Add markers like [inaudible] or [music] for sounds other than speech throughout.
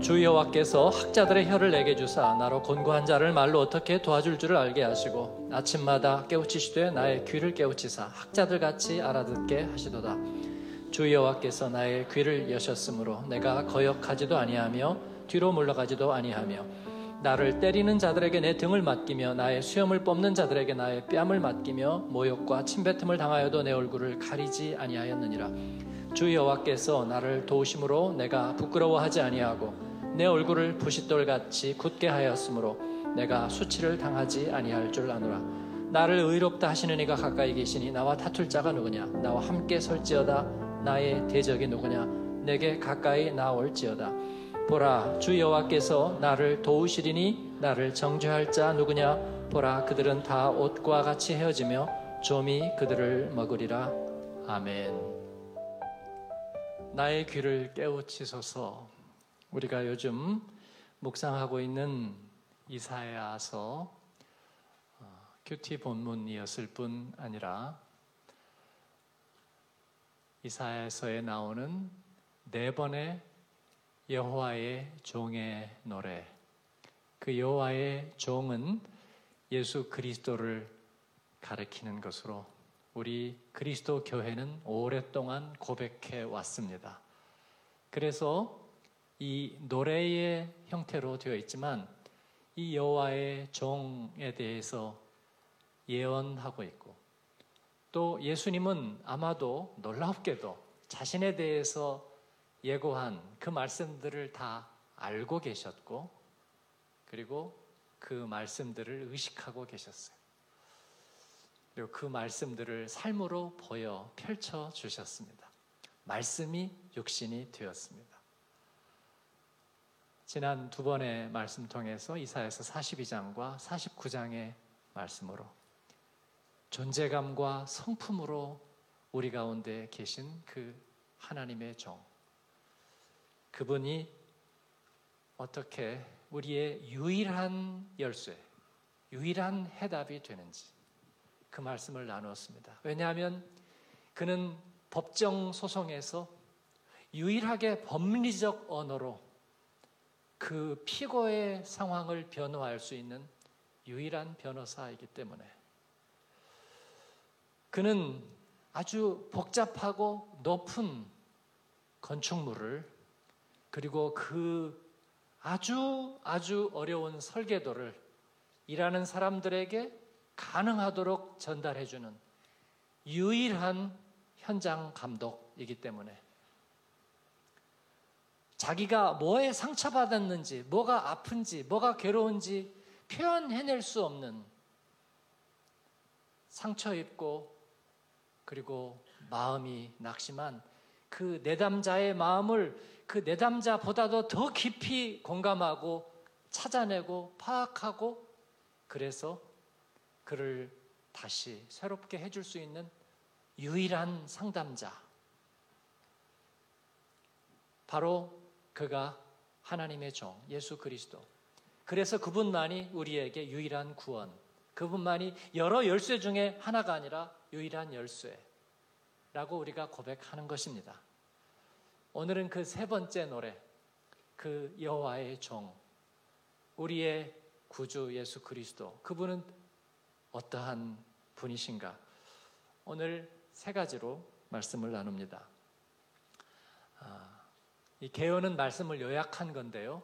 주 여호와께서 학자들의 혀를 내게 주사 나로 곤고한 자를 말로 어떻게 도와줄 줄을 알게 하시고 아침마다 깨우치시되 나의 귀를 깨우치사 학자들 같이 알아듣게 하시도다. 주 여호와께서 나의 귀를 여셨으므로 내가 거역하지도 아니하며 뒤로 물러가지도 아니하며 나를 때리는 자들에게 내 등을 맡기며 나의 수염을 뽑는 자들에게 나의 뺨을 맡기며 모욕과 침뱉음을 당하여도 내 얼굴을 가리지 아니하였느니라. 주 여호와께서 나를 도우심으로 내가 부끄러워하지 아니하고 내 얼굴을 부싯돌 같이 굳게 하였으므로 내가 수치를 당하지 아니할 줄 아노라. 나를 의롭다 하시는 이가 가까이 계시니 나와 다툴 자가 누구냐? 나와 함께 설지어다. 나의 대적이 누구냐? 내게 가까이 나올지어다 보라 주 여호와께서 나를 도우시리니 나를 정죄할 자 누구냐? 보라 그들은 다 옷과 같이 헤어지며 좀이 그들을 먹으리라. 아멘. 나의 귀를 깨우치소서. 우리가 요즘 묵상하고 있는 이사야서 어, 큐티 본문이었을 뿐 아니라 이사야서에 나오는 네 번의 여호와의 종의 노래. 그 여호와의 종은 예수 그리스도를 가리키는 것으로 우리 그리스도 교회는 오랫동안 고백해 왔습니다. 그래서 이 노래의 형태로 되어 있지만 이 여호와의 종에 대해서 예언하고 있고 또 예수님은 아마도 놀랍게도 자신에 대해서 예고한 그 말씀들을 다 알고 계셨고 그리고 그 말씀들을 의식하고 계셨어요. 그리고 그 말씀들을 삶으로 보여 펼쳐 주셨습니다. 말씀이 육신이 되었습니다. 지난 두 번의 말씀 통해서 이사에서 42장과 49장의 말씀으로 존재감과 성품으로 우리 가운데 계신 그 하나님의 종. 그분이 어떻게 우리의 유일한 열쇠, 유일한 해답이 되는지 그 말씀을 나누었습니다. 왜냐하면 그는 법정 소송에서 유일하게 법리적 언어로 그 피고의 상황을 변호할 수 있는 유일한 변호사이기 때문에 그는 아주 복잡하고 높은 건축물을 그리고 그 아주 아주 어려운 설계도를 일하는 사람들에게 가능하도록 전달해 주는 유일한 현장 감독이기 때문에 자기가 뭐에 상처받았는지, 뭐가 아픈지, 뭐가 괴로운지 표현해낼 수 없는 상처 입고 그리고 마음이 낙심한 그 내담자의 마음을 그 내담자보다도 더 깊이 공감하고 찾아내고 파악하고 그래서 그를 다시 새롭게 해줄 수 있는 유일한 상담자. 바로 그가 하나님의 종, 예수 그리스도. 그래서 그분만이 우리에게 유일한 구원, 그분만이 여러 열쇠 중에 하나가 아니라 유일한 열쇠라고 우리가 고백하는 것입니다. 오늘은 그 세 번째 노래, 그 여호와의 종, 우리의 구주 예수 그리스도. 그분은 어떠한 분이신가? 오늘 세 가지로 말씀을 나눕니다. 아, 이 개요는 말씀을 요약한 건데요.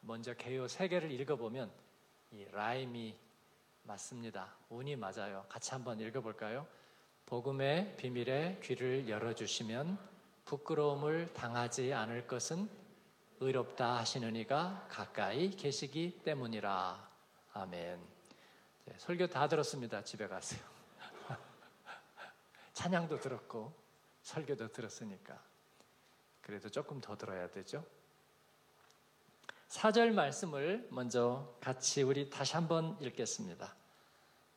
먼저 개요 세 개를 읽어보면 이 라임이 맞습니다. 운이 맞아요. 같이 한번 읽어볼까요? 복음의 비밀에 귀를 열어주시면 부끄러움을 당하지 않을 것은 의롭다 하시는 이가 가까이 계시기 때문이라. 아멘. 네, 설교 다 들었습니다. 집에 가세요. [laughs] 찬양도 들었고 설교도 들었으니까. 그래도 조금 더 들어야 되죠. 4절 말씀을 먼저 같이 우리 다시 한번 읽겠습니다.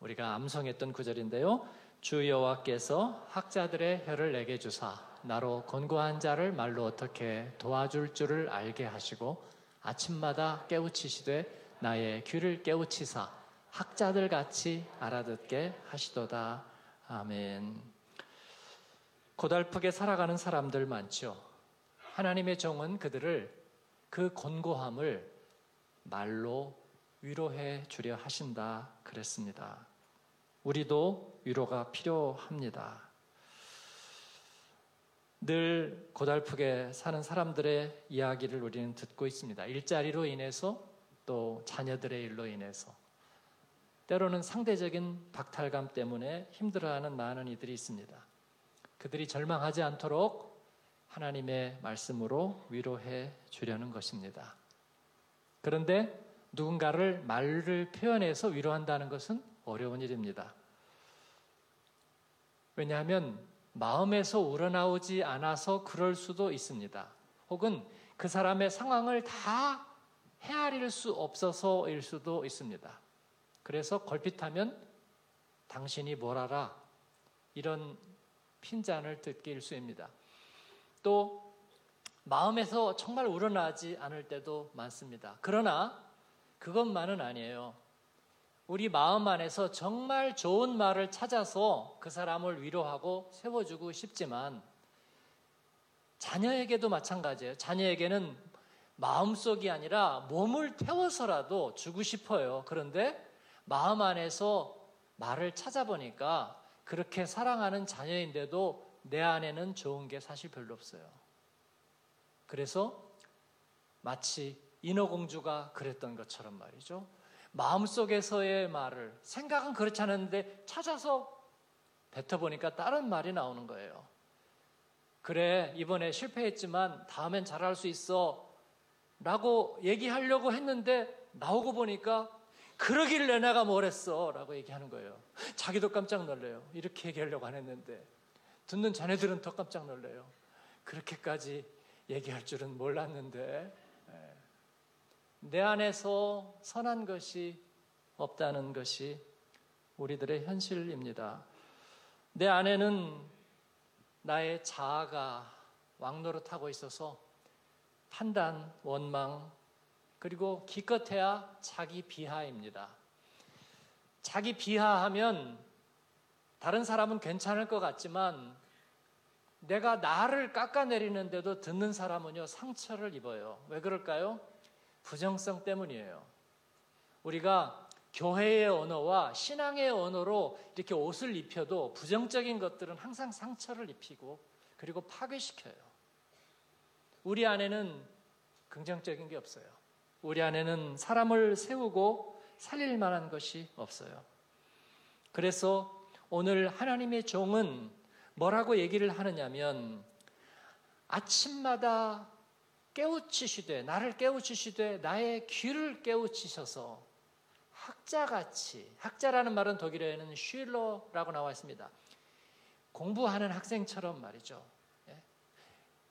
우리가 암송했던 구절인데요. 주 여호와께서 학자들의 혀를 내게 주사 나로 권고한 자를 말로 어떻게 도와줄 줄을 알게 하시고 아침마다 깨우치시되 나의 귀를 깨우치사 학자들 같이 알아듣게 하시도다. 아멘. 고달프게 살아가는 사람들 많죠. 하나님의 종은 그들을 그 곤고함을 말로 위로해 주려 하신다 그랬습니다. 우리도 위로가 필요합니다. 늘 고달프게 사는 사람들의 이야기를 우리는 듣고 있습니다. 일자리로 인해서 또 자녀들의 일로 인해서 때로는 상대적인 박탈감 때문에 힘들어하는 많은 이들이 있습니다. 그들이 절망하지 않도록 하나님의 말씀으로 위로해 주려는 것입니다. 그런데 누군가를 말을 표현해서 위로한다는 것은 어려운 일입니다. 왜냐하면 마음에서 우러나오지 않아서 그럴 수도 있습니다. 혹은 그 사람의 상황을 다 헤아릴 수 없어서일 수도 있습니다. 그래서 걸핏하면 당신이 뭘 알아? 이런 핀잔을 듣기 일 수입니다. 또 마음에서 정말 우러나지 않을 때도 많습니다. 그러나 그것만은 아니에요. 우리 마음 안에서 정말 좋은 말을 찾아서 그 사람을 위로하고 세워주고 싶지만 자녀에게도 마찬가지예요. 자녀에게는 마음속이 아니라 몸을 태워서라도 주고 싶어요. 그런데 마음 안에서 말을 찾아보니까 그렇게 사랑하는 자녀인데도 내 안에는 좋은 게 사실 별로 없어요. 그래서 마치 인어공주가 그랬던 것처럼 말이죠. 마음속에서의 말을 생각은 그렇지 않은데 찾아서 뱉어보니까 다른 말이 나오는 거예요. 그래, 이번에 실패했지만 다음엔 잘할 수 있어. 라고 얘기하려고 했는데 나오고 보니까 그러길래 내가 뭘 했어. 라고 얘기하는 거예요. 자기도 깜짝 놀래요. 이렇게 얘기하려고 안 했는데. 듣는 자네들은 더 깜짝 놀래요. 그렇게까지 얘기할 줄은 몰랐는데. 예. 내 안에서 선한 것이 없다는 것이 우리들의 현실입니다. 내 안에는 나의 자아가 왕노릇하고 있어서 판단, 원망, 그리고 기껏해야 자기 비하입니다. 자기 비하하면 다른 사람은 괜찮을 것 같지만 내가 나를 깎아내리는데도 듣는 사람은요 상처를 입어요. 왜 그럴까요? 부정성 때문이에요. 우리가 교회의 언어와 신앙의 언어로 이렇게 옷을 입혀도 부정적인 것들은 항상 상처를 입히고 그리고 파괴시켜요. 우리 안에는 긍정적인 게 없어요. 우리 안에는 사람을 세우고 살릴 만한 것이 없어요. 그래서 오늘 하나님의 종은 뭐라고 얘기를 하느냐면 아침마다 깨우치시되 나를 깨우치시되 나의 귀를 깨우치셔서 학자같이 학자라는 말은 독일어에는 쉴러라고 나와 있습니다. 공부하는 학생처럼 말이죠. 예?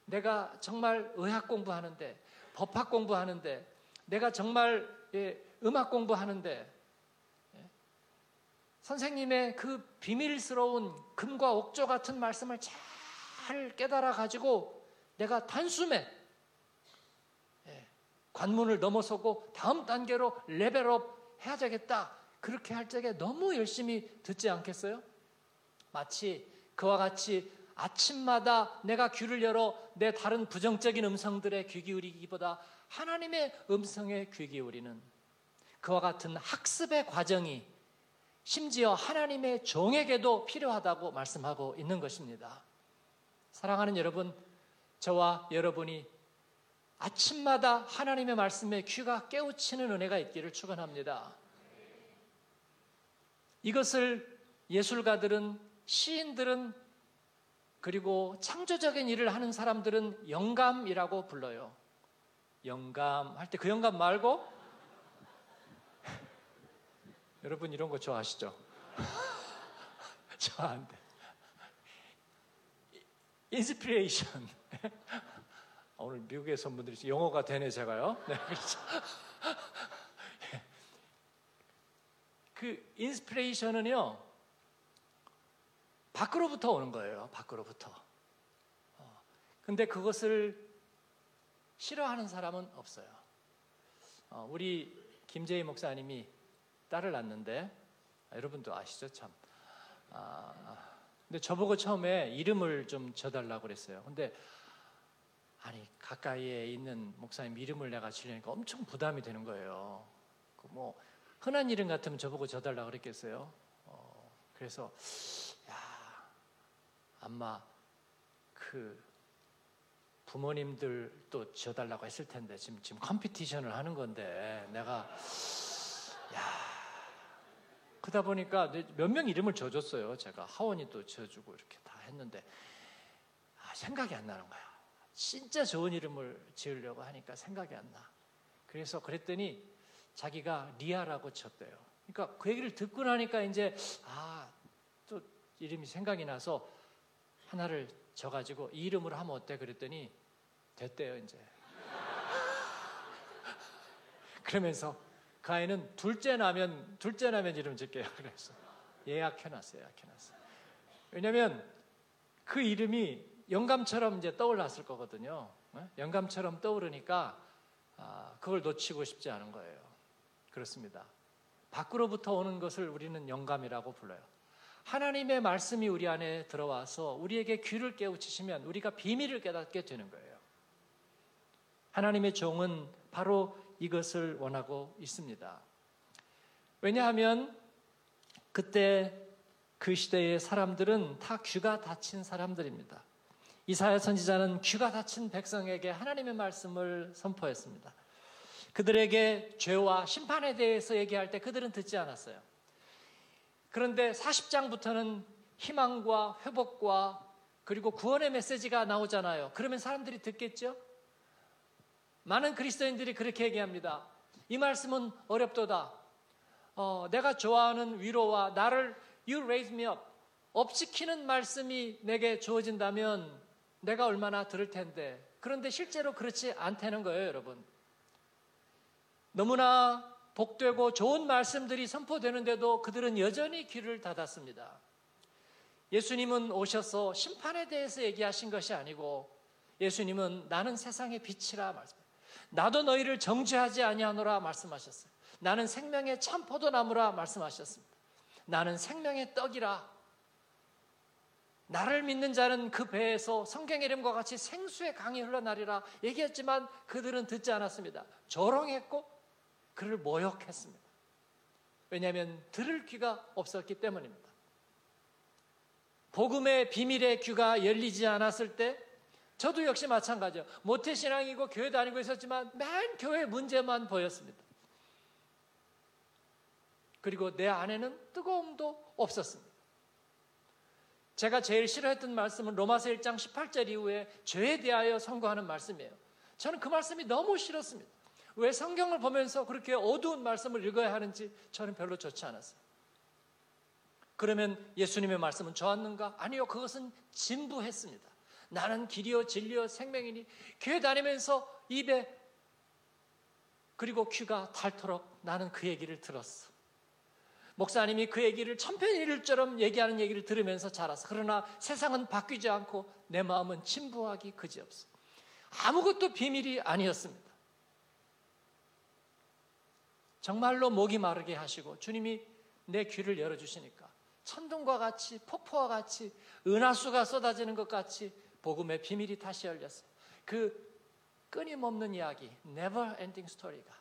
내가 정말 의학 공부하는데 법학 공부하는데 내가 정말 예, 음악 공부하는데 예? 선생님의 그 비밀스러운 금과 옥조 같은 말씀을 잘 깨달아 가지고 내가 단숨에 관문을 넘어서고 다음 단계로 레벨업 해야 되겠다. 그렇게 할 적에 너무 열심히 듣지 않겠어요? 마치 그와 같이 아침마다 내가 귀를 열어 내 다른 부정적인 음성들의 귀 기울이기보다 하나님의 음성에 귀 기울이는 그와 같은 학습의 과정이 심지어 하나님의 종에게도 필요하다고 말씀하고 있는 것입니다. 사랑하는 여러분, 저와 여러분이 아침마다 하나님의 말씀에 귀가 깨우치는 은혜가 있기를 축원합니다. 이것을 예술가들은 시인들은 그리고 창조적인 일을 하는 사람들은 영감이라고 불러요. 영감 할 때 그 영감 말고 [laughs] 여러분 이런 거 좋아하시죠? [laughs] 좋아한대. inspiration. [laughs] 아, 오늘 미국에서 분들이 영어가 되네 제가요. 네, [laughs] 그렇죠. 그 inspiration은요 밖으로부터 오는 거예요. 밖으로부터. 어, 근데 그것을 싫어하는 사람은 없어요. 어, 우리 김재희 목사님이 딸을 낳는데 아, 여러분도 아시죠 참. 아, 근데 저보고 처음에 이름을 좀 줘달라고 그랬어요. 근데 아니 가까이에 있는 목사님 이름을 내가 지려니까 엄청 부담이 되는 거예요. 그 뭐 흔한 이름 같으면 저보고 줘달라고 그랬겠어요. 어, 그래서 야 아마 그 부모님들도 지어달라고 했을 텐데 지금 지금 컴피티션을 하는 건데 내가 야 그러다 보니까 몇 명 이름을 지어줬어요. 제가 하원이 또 지어주고 이렇게 다 했는데 아, 생각이 안 나는 거야. 진짜 좋은 이름을 지으려고 하니까 생각이 안 나. 그래서 그랬더니 자기가 리아라고 쳤대요. 그러니까 그 얘기를 듣고 나니까 이제 아 또 이름이 생각이 나서 하나를 져 가지고 이 이름으로 하면 어때? 그랬더니 됐대요 이제. [laughs] 그러면서 그 아이는 둘째 나면 둘째 나면 이름 짓게요. 그래서 예약해 놨어요. 예약해 놨어요. 왜냐하면 그 이름이 영감처럼 이제 떠올랐을 거거든요. 어? 영감처럼 떠오르니까 아, 그걸 놓치고 싶지 않은 거예요. 그렇습니다. 밖으로부터 오는 것을 우리는 영감이라고 불러요. 하나님의 말씀이 우리 안에 들어와서 우리에게 귀를 깨우치시면 우리가 비밀을 깨닫게 되는 거예요. 하나님의 종은 바로 이것을 원하고 있습니다. 왜냐하면 그때 그 시대의 사람들은 다 귀가 닫힌 사람들입니다. 이사야 선지자는 귀가 닫힌 백성에게 하나님의 말씀을 선포했습니다. 그들에게 죄와 심판에 대해서 얘기할 때 그들은 듣지 않았어요. 그런데 40장부터는 희망과 회복과 그리고 구원의 메시지가 나오잖아요. 그러면 사람들이 듣겠죠? 많은 그리스도인들이 그렇게 얘기합니다. 이 말씀은 어렵도다. 어, 내가 좋아하는 위로와 나를 You raise me up. 업시키는 말씀이 내게 주어진다면 내가 얼마나 들을 텐데. 그런데 실제로 그렇지 않다는 거예요, 여러분. 너무나 복되고 좋은 말씀들이 선포되는데도 그들은 여전히 귀를 닫았습니다. 예수님은 오셔서 심판에 대해서 얘기하신 것이 아니고 예수님은 나는 세상의 빛이라 말씀. 나도 너희를 정죄하지 아니하노라 말씀하셨어요. 나는 생명의 참 포도나무라 말씀하셨습니다. 나는 생명의 떡이라. 나를 믿는 자는 그 배에서 성경의 이름과 같이 생수의 강이 흘러나리라 얘기했지만 그들은 듣지 않았습니다. 조롱했고 그를 모욕했습니다. 왜냐하면 들을 귀가 없었기 때문입니다. 복음의 비밀의 귀가 열리지 않았을 때 저도 역시 마찬가지요. 모태신앙이고 교회 다니고 있었지만 맨 교회 문제만 보였습니다. 그리고 내 안에는 뜨거움도 없었습니다. 제가 제일 싫어했던 말씀은 로마서 1장 18절 이후에 죄에 대하여 선고하는 말씀이에요. 저는 그 말씀이 너무 싫었습니다. 왜 성경을 보면서 그렇게 어두운 말씀을 읽어야 하는지 저는 별로 좋지 않았어요. 그러면 예수님의 말씀은 좋았는가? 아니요, 그것은 진부했습니다. 나는 길이요 진리요 생명이니 교회 다니면서 입에 그리고 귀가 닳도록 나는 그 얘기를 들었어. 목사님이 그 얘기를 천편일률처럼 얘기하는 얘기를 들으면서 자랐어. 그러나 세상은 바뀌지 않고 내 마음은 진부하기 그지없어. 아무것도 비밀이 아니었습니다. 정말로 목이 마르게 하시고 주님이 내 귀를 열어주시니까 천둥과 같이 폭포와 같이 은하수가 쏟아지는 것 같이 복음의 비밀이 다시 열렸어요. 그 끊임없는 이야기, never ending story가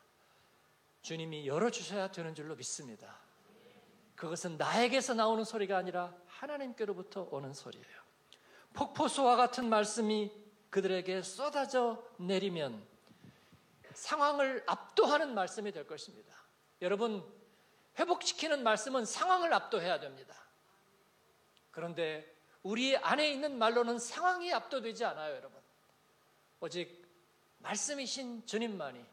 주님이 열어주셔야 되는 줄로 믿습니다. 그것은 나에게서 나오는 소리가 아니라 하나님께로부터 오는 소리예요. 폭포수와 같은 말씀이 그들에게 쏟아져 내리면 상황을 압도하는 말씀이 될 것입니다. 여러분, 회복시키는 말씀은 상황을 압도해야 됩니다. 그런데 우리 안에 있는 말로는 상황이 압도되지 않아요, 여러분. 오직 말씀이신 주님만이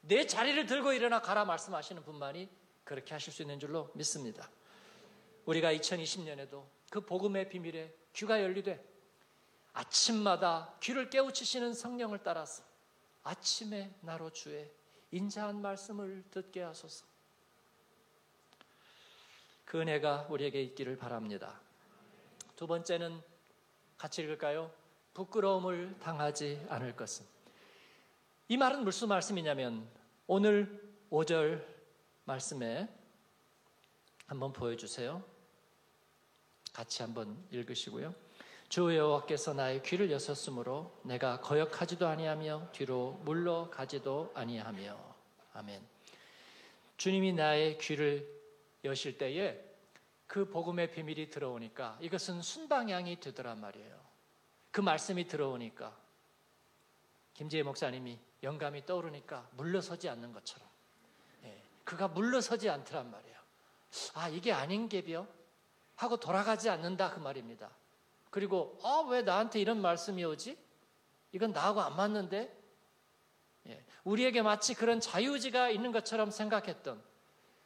내 자리를 들고 일어나 가라 말씀하시는 분만이 그렇게 하실 수 있는 줄로 믿습니다. 우리가 2020년에도 그 복음의 비밀에 귀가 열리되 아침마다 귀를 깨우치시는 성령을 따라서 아침에 나로 주의 인자한 말씀을 듣게 하소서. 그 은혜가 우리에게 있기를 바랍니다. 두 번째는 같이 읽을까요? 부끄러움을 당하지 않을 것은. 이 말은 무슨 말씀이냐면 오늘 5절 말씀에 한번 보여주세요. 같이 한번 읽으시고요. 주 여호와께서 나의 귀를 여셨으므로 내가 거역하지도 아니하며 뒤로 물러가지도 아니하며 아멘. 주님이 나의 귀를 여실 때에 그 복음의 비밀이 들어오니까 이것은 순방향이 되더란 말이에요. 그 말씀이 들어오니까 김재희 목사님이 영감이 떠오르니까 물러서지 않는 것처럼 예, 그가 물러서지 않더란 말이에요. 아 이게 아닌 게비요 하고 돌아가지 않는다 그 말입니다. 그리고 아 왜 나한테 이런 말씀이 오지? 이건 나하고 안 맞는데 예, 우리에게 마치 그런 자유지가 있는 것처럼 생각했던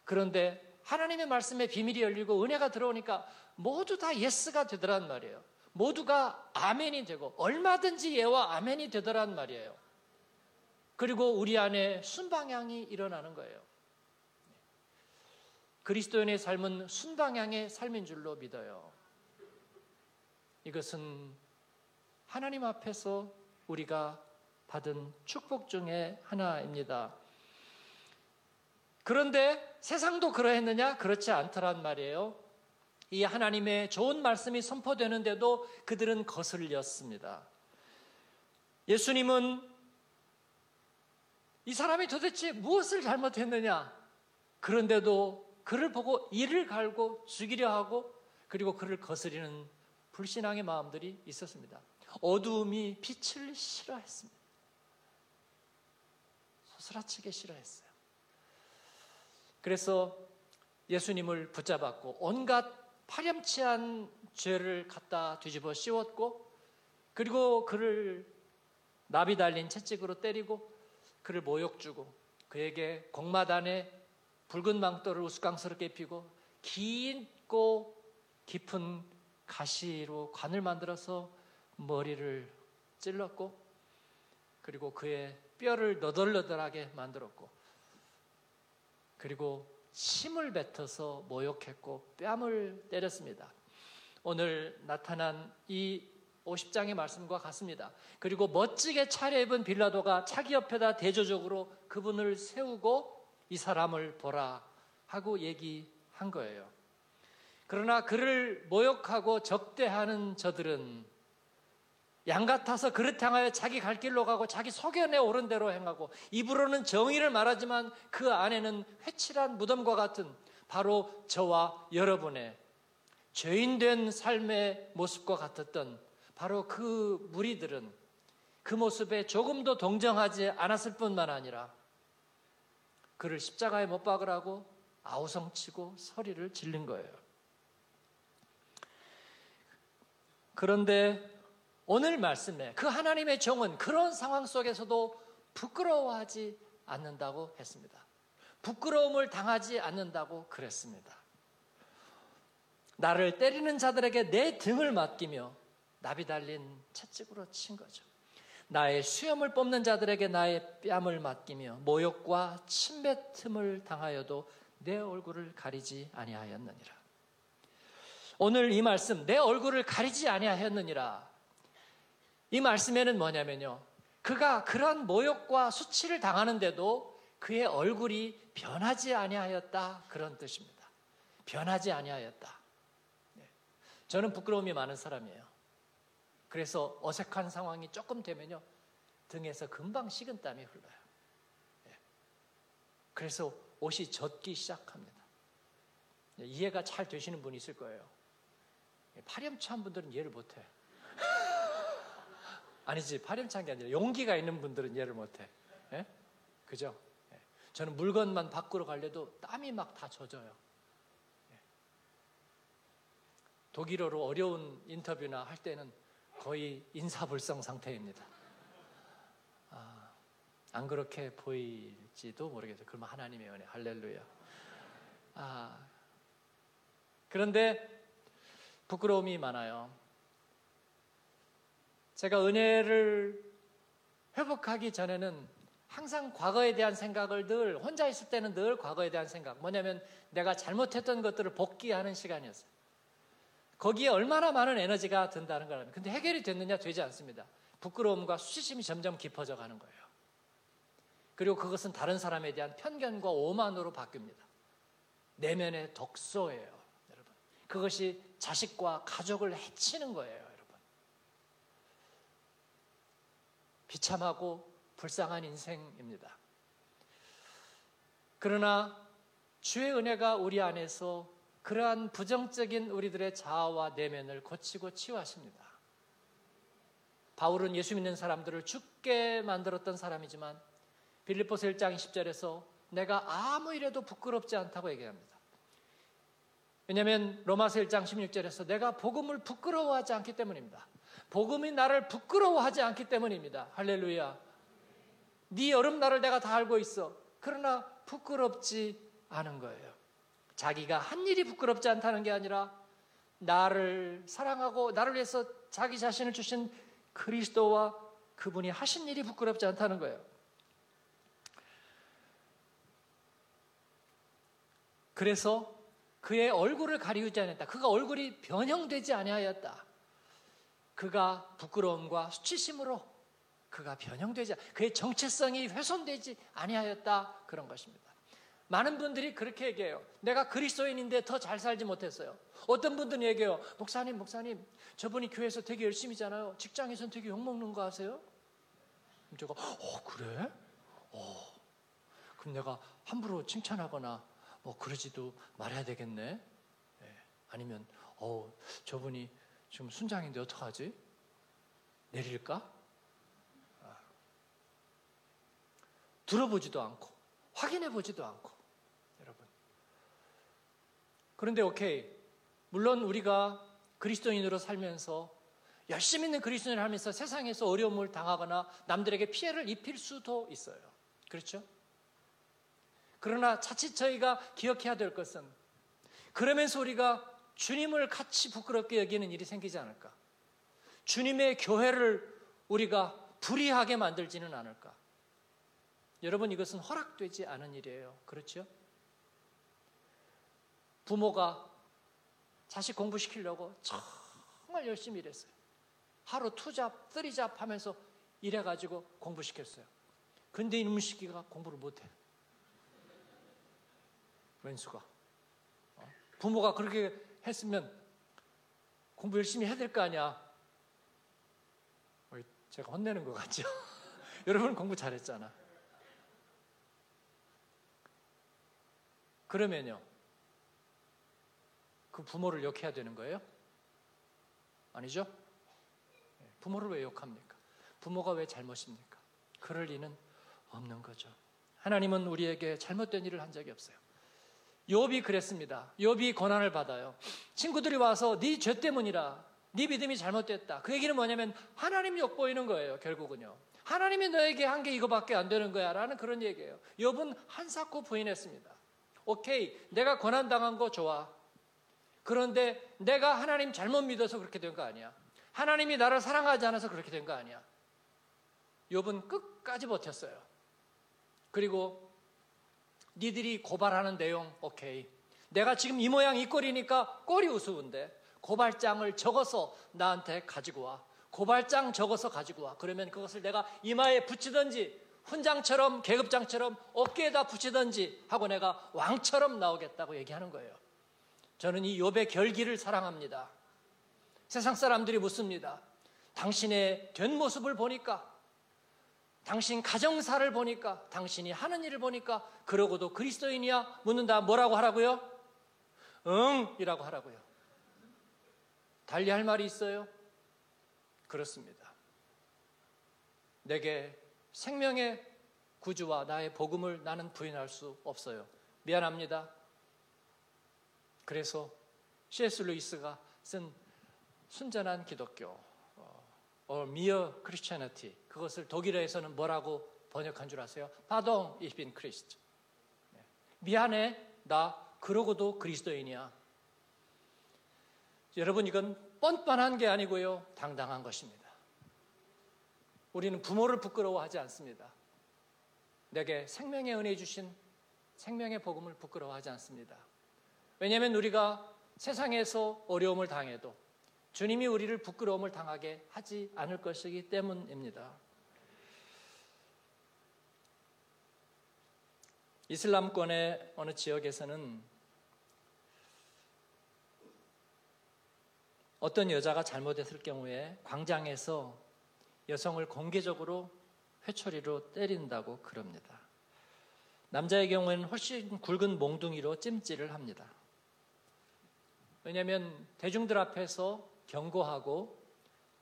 그런데 하나님의 말씀에 비밀이 열리고 은혜가 들어오니까 모두 다 yes가 되더란 말이에요. 모두가 아멘이 되고 얼마든지 예와 아멘이 되더란 말이에요. 그리고 우리 안에 순방향이 일어나는 거예요. 그리스도인의 삶은 순방향의 삶인 줄로 믿어요. 이것은 하나님 앞에서 우리가 받은 축복 중의 하나입니다. 그런데 세상도 그러했느냐? 그렇지 않더란 말이에요. 이 하나님의 좋은 말씀이 선포되는데도 그들은 거슬렸습니다. 예수님은 이 사람이 도대체 무엇을 잘못했느냐? 그런데도 그를 보고 이를 갈고 죽이려 하고 그리고 그를 거스리는 불신앙의 마음들이 있었습니다. 어두움이 빛을 싫어했습니다. 소스라치게 싫어했어요. 그래서 예수님을 붙잡았고 온갖 파렴치한 죄를 갖다 뒤집어 씌웠고 그리고 그를 나비 달린 채찍으로 때리고 그를 모욕 주고 그에게 공마단에 붉은 망토를 우스꽝스럽게 피고 긴고 깊은 가시로 관을 만들어서 머리를 찔렀고 그리고 그의 뼈를 너덜너덜하게 만들었고 그리고 침을 뱉어서 모욕했고 뺨을 때렸습니다. 오늘 나타난 이 50장의 말씀과 같습니다. 그리고 멋지게 차려입은 빌라도가 차기 옆에다 대조적으로 그분을 세우고 이 사람을 보라 하고 얘기한 거예요. 그러나 그를 모욕하고 적대하는 저들은 양 같아서 그릇 향하여 자기 갈 길로 가고 자기 소견에 오른 대로 행하고 입으로는 정의를 말하지만 그 안에는 회칠한 무덤과 같은 바로 저와 여러분의 죄인된 삶의 모습과 같았던 바로 그 무리들은 그 모습에 조금도 동정하지 않았을 뿐만 아니라 그를 십자가에 못 박으라고 아우성치고 소리를 질른 거예요. 그런데 오늘 말씀에 그 하나님의 종은 그런 상황 속에서도 부끄러워하지 않는다고 했습니다. 부끄러움을 당하지 않는다고 그랬습니다. 나를 때리는 자들에게 내 등을 맡기며 나비 달린 채찍으로 친 거죠. 나의 수염을 뽑는 자들에게 나의 뺨을 맡기며 모욕과 침뱉음을 당하여도 내 얼굴을 가리지 아니하였느니라. 오늘 이 말씀 내 얼굴을 가리지 아니하였느니라. 이 말씀에는 뭐냐면요. 그가 그런 모욕과 수치를 당하는데도 그의 얼굴이 변하지 아니하였다 그런 뜻입니다. 변하지 아니하였다. 네. 저는 부끄러움이 많은 사람이에요. 그래서 어색한 상황이 조금 되면요 등에서 금방 식은땀이 흘러요. 네. 그래서 옷이 젖기 시작합니다. 네, 이해가 잘 되시는 분이 있을 거예요. 파렴치한 분들은 이해를 못해. [laughs] 아니지, 파렴치한 게 아니라 용기가 있는 분들은 이해를 못해. 예? 그죠? 예. 저는 물건만 밖으로 갈래도 땀이 막 다 젖어요. 예. 독일어로 어려운 인터뷰나 할 때는 거의 인사불성 상태입니다. 아, 안 그렇게 보일지도 모르겠어요. 그러면 하나님의 은혜, 할렐루야. 아, 그런데 부끄러움이 많아요. 제가 은혜를 회복하기 전에는 항상 과거에 대한 생각을 늘 혼자 있을 때는 늘 과거에 대한 생각 뭐냐면 내가 잘못했던 것들을 복귀하는 시간이었어요. 거기에 얼마나 많은 에너지가 든다는 거라면 근데 해결이 됐느냐 되지 않습니다. 부끄러움과 수치심이 점점 깊어져 가는 거예요. 그리고 그것은 다른 사람에 대한 편견과 오만으로 바뀝니다. 내면의 독소예요, 여러분. 그것이 자식과 가족을 해치는 거예요, 여러분. 비참하고 불쌍한 인생입니다. 그러나 주의 은혜가 우리 안에서 그러한 부정적인 우리들의 자아와 내면을 고치고 치유하십니다. 바울은 예수 믿는 사람들을 죽게 만들었던 사람이지만 빌립보서 1장 10절에서 내가 아무 일에도 부끄럽지 않다고 얘기합니다. 왜냐하면 로마서 1장 16절에서 내가 복음을 부끄러워하지 않기 때문입니다. 복음이 나를 부끄러워하지 않기 때문입니다. 할렐루야. 네 여름 날을 내가 다 알고 있어. 그러나 부끄럽지 않은 거예요. 자기가 한 일이 부끄럽지 않다는 게 아니라 나를 사랑하고 나를 위해서 자기 자신을 주신 그리스도와 그분이 하신 일이 부끄럽지 않다는 거예요. 그래서 그의 얼굴을 가리우지 않았다. 그가 얼굴이 변형되지 아니하였다. 그가 부끄러움과 수치심으로 그가 변형되지 그의 정체성이 훼손되지 아니하였다 그런 것입니다. 많은 분들이 그렇게 얘기해요. 내가 그리스도인인데 더 잘 살지 못했어요. 어떤 분들은 얘기해요. 목사님, 목사님, 저분이 교회에서 되게 열심히잖아요. 직장에서는 되게 욕먹는 거 아세요? 제가, 어, 그래? 어, 그럼 내가 함부로 칭찬하거나 뭐 그러지도 말아야 되겠네. 네. 아니면, 어, 저분이 지금 순장인데 어떡하지? 내릴까? 아. 들어보지도 않고, 확인해 보지도 않고. 그런데 오케이. 물론 우리가 그리스도인으로 살면서 열심히 있는 그리스도인을 하면서 세상에서 어려움을 당하거나 남들에게 피해를 입힐 수도 있어요. 그렇죠? 그러나 자칫 저희가 기억해야 될 것은 그러면서 우리가 주님을 같이 부끄럽게 여기는 일이 생기지 않을까? 주님의 교회를 우리가 불이하게 만들지는 않을까? 여러분 이것은 허락되지 않은 일이에요. 그렇죠? 부모가 자식 공부시키려고 정말 열심히 일했어요. 하루 투잡, 쓰리잡 하면서 일해가지고 공부시켰어요. 근데 이놈 시기가 공부를 못해. 왼수가. 어? 부모가 그렇게 했으면 공부 열심히 해야 될 거 아니야. 제가 혼내는 것 같죠? [laughs] 여러분 공부 잘했잖아. 그러면요. 그 부모를 욕해야 되는 거예요? 아니죠? 네, 부모를 왜 욕합니까? 부모가 왜 잘못입니까? 그럴 리는 없는 거죠. 하나님은 우리에게 잘못된 일을 한 적이 없어요. 욥이 그랬습니다. 욥이 고난을 받아요. 친구들이 와서 네 죄 때문이라. 네 믿음이 잘못됐다. 그 얘기는 뭐냐면 하나님 욕보이는 거예요. 결국은요. 하나님이 너에게 한 게 이거밖에 안 되는 거야. 라는 그런 얘기예요. 욥은 한사코 부인했습니다. 오케이. 내가 고난 당한 거 좋아. 그런데 내가 하나님 잘못 믿어서 그렇게 된 거 아니야. 하나님이 나를 사랑하지 않아서 그렇게 된 거 아니야. 욥은 끝까지 버텼어요. 그리고 니들이 고발하는 내용 오케이. 내가 지금 이 모양 이 꼴이니까 꼴이 우스운데 고발장을 적어서 나한테 가지고 와. 고발장 적어서 가지고 와. 그러면 그것을 내가 이마에 붙이든지 훈장처럼 계급장처럼 어깨에다 붙이든지 하고 내가 왕처럼 나오겠다고 얘기하는 거예요. 저는 이 욥의 결기를 사랑합니다. 세상 사람들이 묻습니다. 당신의 된 모습을 보니까 당신 가정사를 보니까 당신이 하는 일을 보니까 그러고도 그리스도인이야 묻는다 뭐라고 하라고요? 응 이라고 하라고요. 달리 할 말이 있어요? 그렇습니다. 내게 생명의 구주와 나의 복음을 나는 부인할 수 없어요. 미안합니다. 그래서 C.S. 루이스가 쓴 순전한 기독교 or mere Christianity. 그것을 독일어에서는 뭐라고 번역한 줄 아세요? Bin Christ. 네. 미안해, 나 그러고도 그리스도인이야. 여러분 이건 뻔뻔한 게 아니고요. 당당한 것입니다. 우리는 부모를 부끄러워하지 않습니다. 내게 생명의 은혜 주신 생명의 복음을 부끄러워하지 않습니다. 왜냐하면 우리가 세상에서 어려움을 당해도 주님이 우리를 부끄러움을 당하게 하지 않을 것이기 때문입니다. 이슬람권의 어느 지역에서는 어떤 여자가 잘못했을 경우에 광장에서 여성을 공개적으로 회초리로 때린다고 그럽니다. 남자의 경우에는 훨씬 굵은 몽둥이로 찜질을 합니다. 왜냐하면 대중들 앞에서 경고하고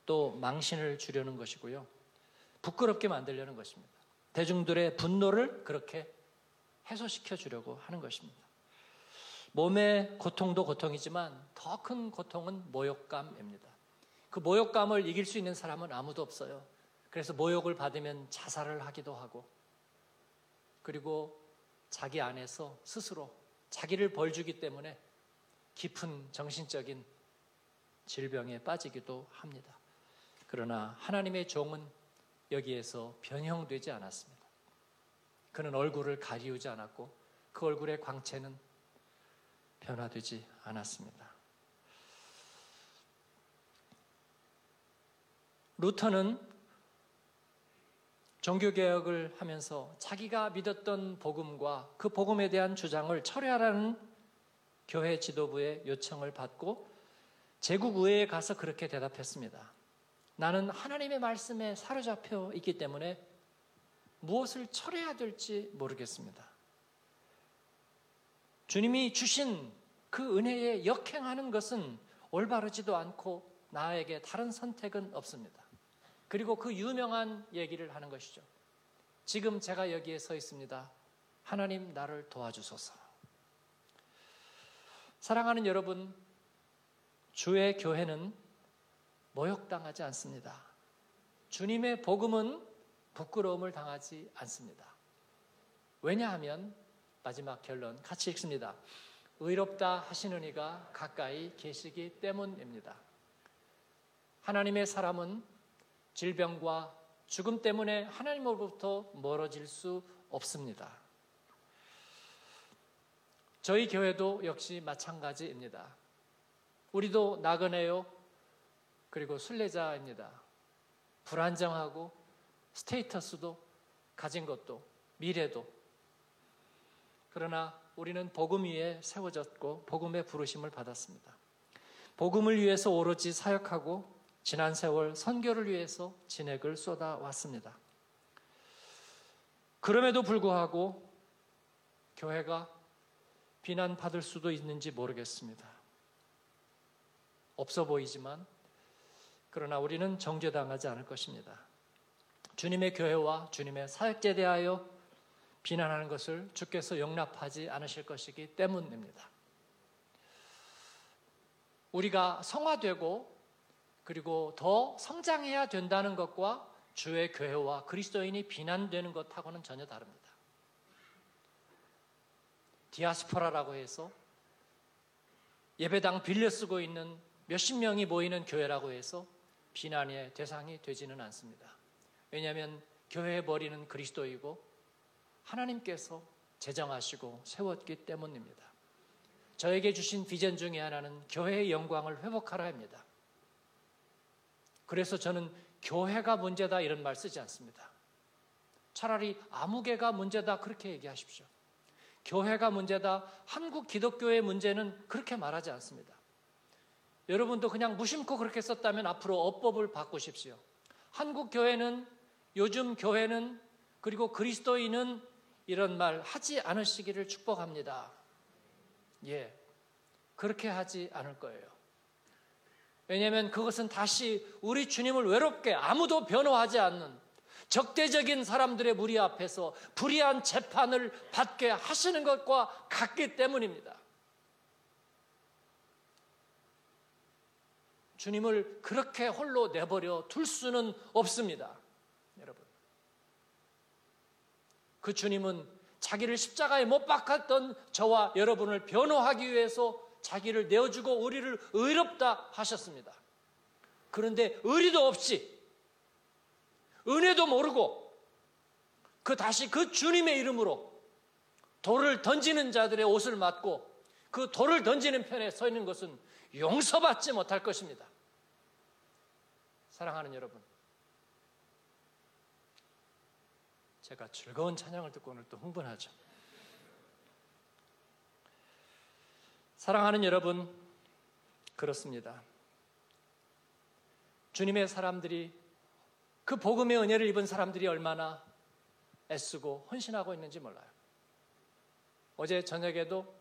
또 망신을 주려는 것이고요. 부끄럽게 만들려는 것입니다. 대중들의 분노를 그렇게 해소시켜 주려고 하는 것입니다. 몸의 고통도 고통이지만 더 큰 고통은 모욕감입니다. 그 모욕감을 이길 수 있는 사람은 아무도 없어요. 그래서 모욕을 받으면 자살을 하기도 하고 그리고 자기 안에서 스스로 자기를 벌주기 때문에 깊은 정신적인 질병에 빠지기도 합니다. 그러나 하나님의 종은 여기에서 변형되지 않았습니다. 그는 얼굴을 가리우지 않았고 그 얼굴의 광채는 변화되지 않았습니다. 루터는 종교개혁을 하면서 자기가 믿었던 복음과 그 복음에 대한 주장을 철회하라는 교회 지도부의 요청을 받고 제국의회에 가서 그렇게 대답했습니다. 나는 하나님의 말씀에 사로잡혀 있기 때문에 무엇을 철회해야 될지 모르겠습니다. 주님이 주신 그 은혜에 역행하는 것은 올바르지도 않고 나에게 다른 선택은 없습니다. 그리고 그 유명한 얘기를 하는 것이죠. 지금 제가 여기에 서 있습니다. 하나님 나를 도와주소서. 사랑하는 여러분, 주의 교회는 모욕당하지 않습니다. 주님의 복음은 부끄러움을 당하지 않습니다. 왜냐하면 마지막 결론 같이 읽습니다. 의롭다 하시는 이가 가까이 계시기 때문입니다. 하나님의 사람은 질병과 죽음 때문에 하나님으로부터 멀어질 수 없습니다. 저희 교회도 역시 마찬가지입니다. 우리도 나그네요. 그리고 순례자입니다. 불안정하고 스테이터스도 가진 것도 미래도 그러나 우리는 복음 위에 세워졌고 복음의 부르심을 받았습니다. 복음을 위해서 오로지 사역하고 지난 세월 선교를 위해서 진액을 쏟아왔습니다. 그럼에도 불구하고 교회가 비난받을 수도 있는지 모르겠습니다. 없어 보이지만 그러나 우리는 정죄당하지 않을 것입니다. 주님의 교회와 주님의 사역에 대하여 비난하는 것을 주께서 용납하지 않으실 것이기 때문입니다. 우리가 성화되고 그리고 더 성장해야 된다는 것과 주의 교회와 그리스도인이 비난되는 것하고는 전혀 다릅니다. 디아스포라라고 해서 예배당 빌려 쓰고 있는 몇십 명이 모이는 교회라고 해서 비난의 대상이 되지는 않습니다. 왜냐하면 교회의 머리는 그리스도이고 하나님께서 제정하시고 세웠기 때문입니다. 저에게 주신 비전 중에 하나는 교회의 영광을 회복하라입니다. 그래서 저는 교회가 문제다 이런 말 쓰지 않습니다. 차라리 아무개가 문제다 그렇게 얘기하십시오. 교회가 문제다. 한국 기독교의 문제는 그렇게 말하지 않습니다. 여러분도 그냥 무심코 그렇게 썼다면 앞으로 어법을 바꾸십시오. 한국 교회는 요즘 교회는 그리고 그리스도인은 이런 말 하지 않으시기를 축복합니다. 예. 그렇게 하지 않을 거예요. 왜냐하면 그것은 다시 우리 주님을 외롭게 아무도 변호하지 않는 적대적인 사람들의 무리 앞에서 불의한 재판을 받게 하시는 것과 같기 때문입니다. 주님을 그렇게 홀로 내버려 둘 수는 없습니다. 여러분. 그 주님은 자기를 십자가에 못 박았던 저와 여러분을 변호하기 위해서 자기를 내어주고 우리를 의롭다 하셨습니다. 그런데 의리도 없이 은혜도 모르고 그 다시 그 주님의 이름으로 돌을 던지는 자들의 옷을 맞고 그 돌을 던지는 편에 서 있는 것은 용서받지 못할 것입니다. 사랑하는 여러분. 제가 즐거운 찬양을 듣고 오늘 또 흥분하죠. 사랑하는 여러분, 그렇습니다. 주님의 사람들이 그 복음의 은혜를 입은 사람들이 얼마나 애쓰고 헌신하고 있는지 몰라요. 어제 저녁에도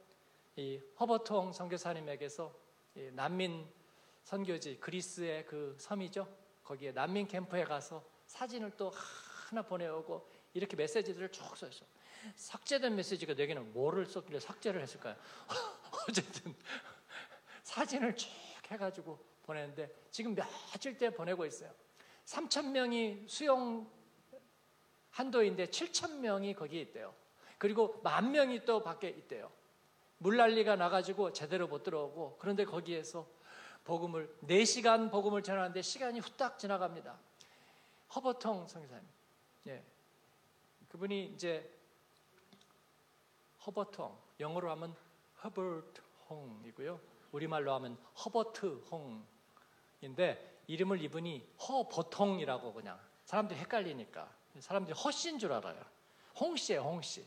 이 허버통 선교사님에게서 이 난민 선교지 그리스의 그 섬이죠. 거기에 난민 캠프에 가서 사진을 또 하나 보내오고 이렇게 메시지들을 쭉 써있어. 삭제된 메시지가 내게는 뭐를 썼길래 삭제를 했을까요? [laughs] 어쨌든 사진을 쭉 해가지고 보내는데 지금 며칠째 보내고 있어요. 3천 명이 수용 한도인데 7천 명이 거기에 있대요. 그리고 만 명이 또 밖에 있대요. 물난리가 나가지고 제대로 못 들어오고 그런데 거기에서 복음을 4시간 복음을 전하는데 시간이 후딱 지나갑니다. 허버통 성사님. 예. 그분이 이제 허버통 영어로 하면 허버트 홍이고요. 우리말로 하면 허버트 홍인데 이름을 이분이 허버통이라고 그냥 사람들이 헷갈리니까 사람들이 허씨인 줄 알아요. 홍씨예요, 홍씨.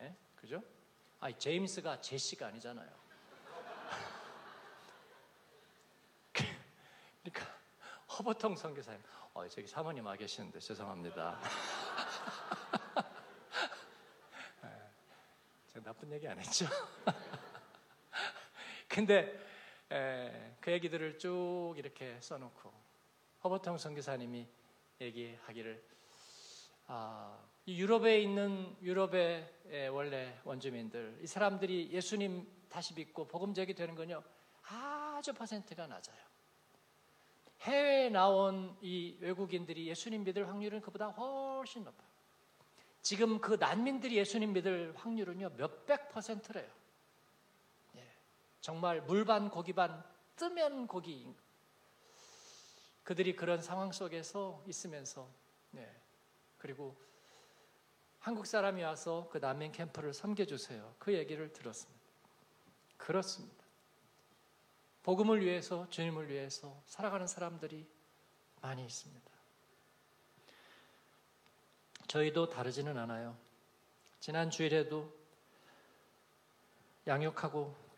예? 그죠? 아, 제임스가 제시가 아니잖아요. [laughs] 그러니까 허버통 선교사님, 어, 저기 사모님 와 계시는데 죄송합니다. [laughs] 예, 제가 나쁜 얘기 안 했죠. [laughs] 근데 에, 그 얘기들을 쭉 이렇게 써놓고 허버통 선교사님이 얘기하기를 아, 유럽에 있는 유럽의 원래 원주민들 이 사람들이 예수님 다시 믿고 복음적이 되는 건요 아주 퍼센트가 낮아요. 해외에 나온 이 외국인들이 예수님 믿을 확률은 그보다 훨씬 높아요. 지금 그 난민들이 예수님 믿을 확률은요 몇백 퍼센트래요. 예, 정말 물반 고기반 뜨면 고기 그들이 그런 상황 속에서 있으면서 네. 그리고 한국 사람이 와서 그 난민 캠프를 섬겨주세요. 그 얘기를 들었습니다. 그렇습니다. 복음을 위해서, 주님을 위해서 살아가는 사람들이 많이 있습니다. 저희도 다르지는 않아요. 지난 주일에도 양육하고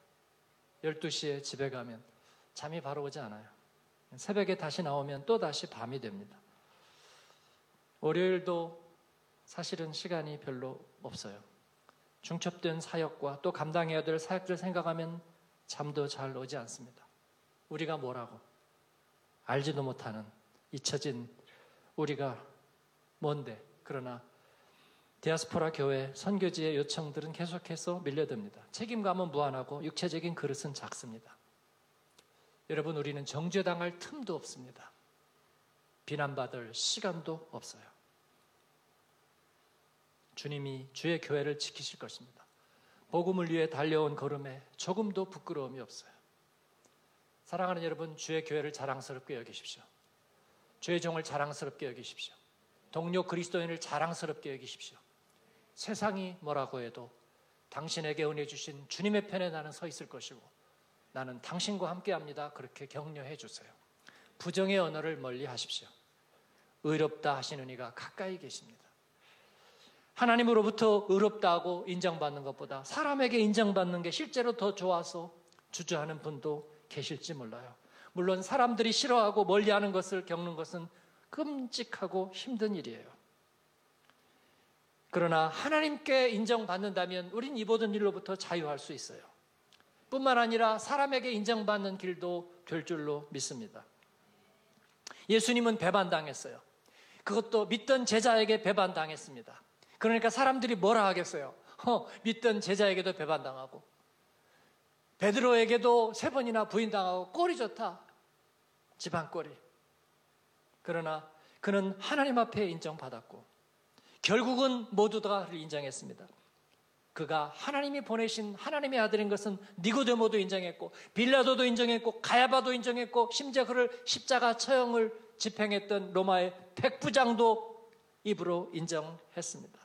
12시에 집에 가면 잠이 바로 오지 않아요. 새벽에 다시 나오면 또 다시 밤이 됩니다. 월요일도 사실은 시간이 별로 없어요. 중첩된 사역과 또 감당해야 될 사역들 생각하면 잠도 잘 오지 않습니다. 우리가 뭐라고 알지도 못하는 잊혀진 우리가 뭔데 그러나 디아스포라 교회 선교지의 요청들은 계속해서 밀려듭니다. 책임감은 무한하고 육체적인 그릇은 작습니다. 여러분 우리는 정죄당할 틈도 없습니다. 비난받을 시간도 없어요. 주님이 주의 교회를 지키실 것입니다. 복음을 위해 달려온 걸음에 조금도 부끄러움이 없어요. 사랑하는 여러분, 주의 교회를 자랑스럽게 여기십시오. 주의 종을 자랑스럽게 여기십시오. 동료 그리스도인을 자랑스럽게 여기십시오. 세상이 뭐라고 해도 당신에게 은혜 주신 주님의 편에 나는 서 있을 것이고 나는 당신과 함께 합니다. 그렇게 격려해 주세요. 부정의 언어를 멀리 하십시오. 의롭다 하시는 이가 가까이 계십니다. 하나님으로부터 의롭다고 인정받는 것보다 사람에게 인정받는 게 실제로 더 좋아서 주저하는 분도 계실지 몰라요. 물론 사람들이 싫어하고 멀리하는 것을 겪는 것은 끔찍하고 힘든 일이에요. 그러나 하나님께 인정받는다면 우린 이 모든 일로부터 자유할 수 있어요. 뿐만 아니라 사람에게 인정받는 길도 될 줄로 믿습니다. 예수님은 배반당했어요. 그것도 믿던 제자에게 배반당했습니다. 그러니까 사람들이 뭐라 하겠어요? [laughs] 어, 믿던 제자에게도 배반당하고 베드로에게도 세 번이나 부인당하고 꼴이 좋다. 집안 꼴이. 그러나 그는 하나님 앞에 인정받았고 결국은 모두 다를 인정했습니다. 그가 하나님이 보내신 하나님의 아들인 것은 니고데모도 인정했고 빌라도도 인정했고 가야바도 인정했고 심지어 그를 십자가 처형을 집행했던 로마의 백부장도 입으로 인정했습니다.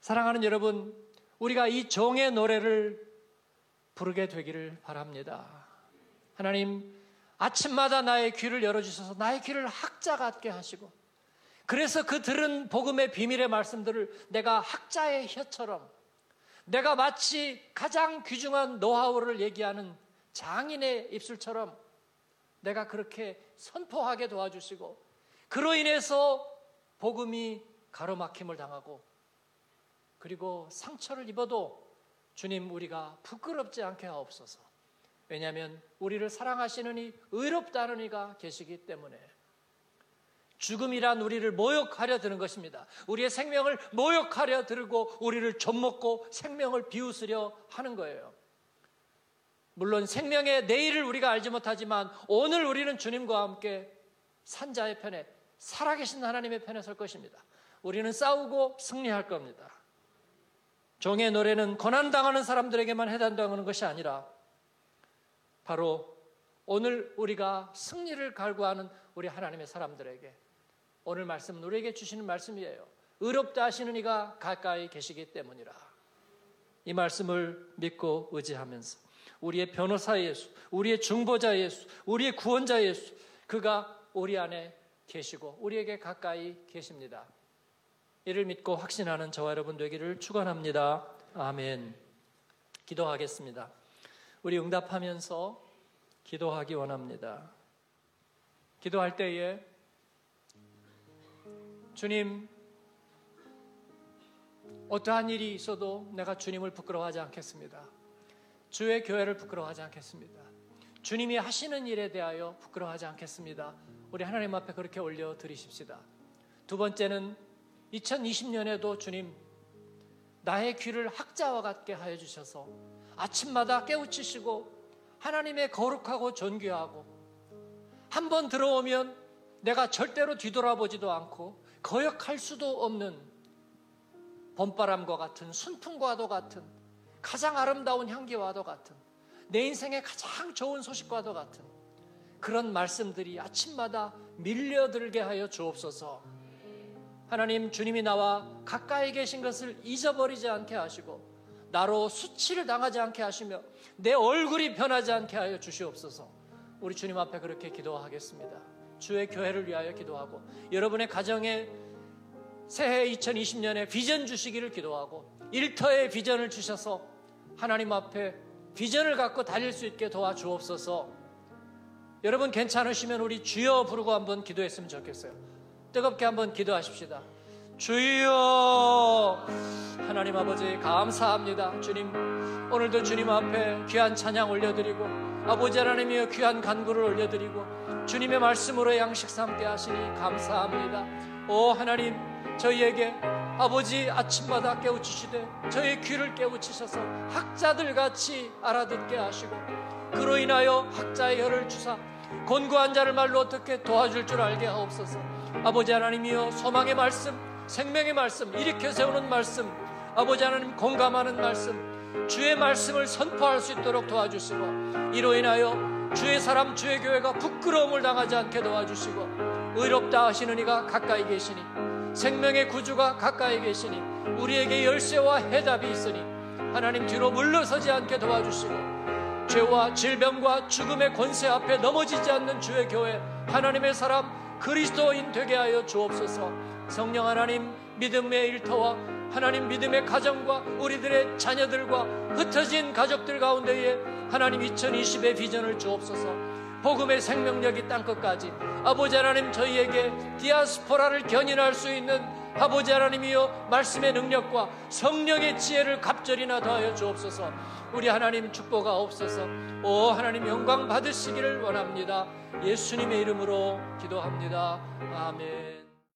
사랑하는 여러분, 우리가 이 종의 노래를 부르게 되기를 바랍니다. 하나님, 아침마다 나의 귀를 열어주셔서 나의 귀를 학자 같게 하시고, 그래서 그 들은 복음의 비밀의 말씀들을 내가 학자의 혀처럼, 내가 마치 가장 귀중한 노하우를 얘기하는 장인의 입술처럼 내가 그렇게 선포하게 도와주시고 그로 인해서 복음이 가로막힘을 당하고 그리고 상처를 입어도 주님 우리가 부끄럽지 않게 하옵소서. 왜냐하면 우리를 사랑하시는 이 의롭다는 이가 계시기 때문에 죽음이란 우리를 모욕하려 드는 것입니다. 우리의 생명을 모욕하려 들고 우리를 좀먹고 생명을 비웃으려 하는 거예요. 물론 생명의 내일을 우리가 알지 못하지만 오늘 우리는 주님과 함께 산자의 편에 살아계신 하나님의 편에 설 것입니다. 우리는 싸우고 승리할 겁니다. 종의 노래는 고난당하는 사람들에게만 해당되는 것이 아니라 바로 오늘 우리가 승리를 갈구하는 우리 하나님의 사람들에게 오늘 말씀은 우리에게 주시는 말씀이에요. 의롭다 하시는 이가 가까이 계시기 때문이라. 이 말씀을 믿고 의지하면서 우리의 변호사 예수, 우리의 중보자 예수, 우리의 구원자 예수, 그가 우리 안에 계시고 우리에게 가까이 계십니다. 이를 믿고 확신하는 저와 여러분 되기를 축원합니다. 아멘. 기도하겠습니다. 우리 응답하면서 기도하기 원합니다. 기도할 때에 주님 어떠한 일이 있어도 내가 주님을 부끄러워하지 않겠습니다. 주의 교회를 부끄러워하지 않겠습니다. 주님이 하시는 일에 대하여 부끄러워하지 않겠습니다. 우리 하나님 앞에 그렇게 올려 드리십시다. 두 번째는 2020년에도 주님 나의 귀를 학자와 같게 하여 주셔서 아침마다 깨우치시고 하나님의 거룩하고 존귀하고 한 번 들어오면 내가 절대로 뒤돌아보지도 않고 거역할 수도 없는 봄바람과 같은 순풍과도 같은 가장 아름다운 향기와도 같은 내 인생의 가장 좋은 소식과도 같은 그런 말씀들이 아침마다 밀려들게 하여 주옵소서. 하나님 주님이 나와 가까이 계신 것을 잊어버리지 않게 하시고 나로 수치를 당하지 않게 하시며 내 얼굴이 변하지 않게 하여 주시옵소서. 우리 주님 앞에 그렇게 기도하겠습니다. 주의 교회를 위하여 기도하고 여러분의 가정에 새해 2020년에 비전 주시기를 기도하고 일터의 비전을 주셔서 하나님 앞에 비전을 갖고 달릴 수 있게 도와주옵소서. 여러분 괜찮으시면 우리 주여 부르고 한번 기도했으면 좋겠어요. 뜨겁게 한번 기도하십시다. 주여 하나님 아버지 감사합니다. 주님 오늘도 주님 앞에 귀한 찬양 올려드리고 아버지 하나님이여 귀한 간구를 올려드리고 주님의 말씀으로 양식 삼게 하시니 감사합니다. 오 하나님 저희에게 아버지 아침마다 깨우치시되 저희 귀를 깨우치셔서 학자들 같이 알아듣게 하시고 그로 인하여 학자의 혀를 주사 곤고한 자를 말로 어떻게 도와줄 줄 알게 하옵소서 아버지 하나님이여 소망의 말씀 생명의 말씀 일으켜 세우는 말씀 아버지 하나님 공감하는 말씀 주의 말씀을 선포할 수 있도록 도와주시고 이로 인하여 주의 사람 주의 교회가 부끄러움을 당하지 않게 도와주시고 의롭다 하시는 이가 가까이 계시니 생명의 구주가 가까이 계시니 우리에게 열쇠와 해답이 있으니 하나님 뒤로 물러서지 않게 도와주시고 죄와 질병과 죽음의 권세 앞에 넘어지지 않는 주의 교회 하나님의 사람 그리스도인 되게 하여 주옵소서. 성령 하나님 믿음의 일터와 하나님 믿음의 가정과 우리들의 자녀들과 흩어진 가족들 가운데에 하나님 2020의 비전을 주옵소서. 복음의 생명력이 땅끝까지 아버지 하나님 저희에게 디아스포라를 견인할 수 있는 아버지 하나님이여 말씀의 능력과 성령의 지혜를 갑절이나 더하여 주옵소서. 우리 하나님 축복하옵소서 오 하나님 영광 받으시기를 원합니다. 예수님의 이름으로 기도합니다. 아멘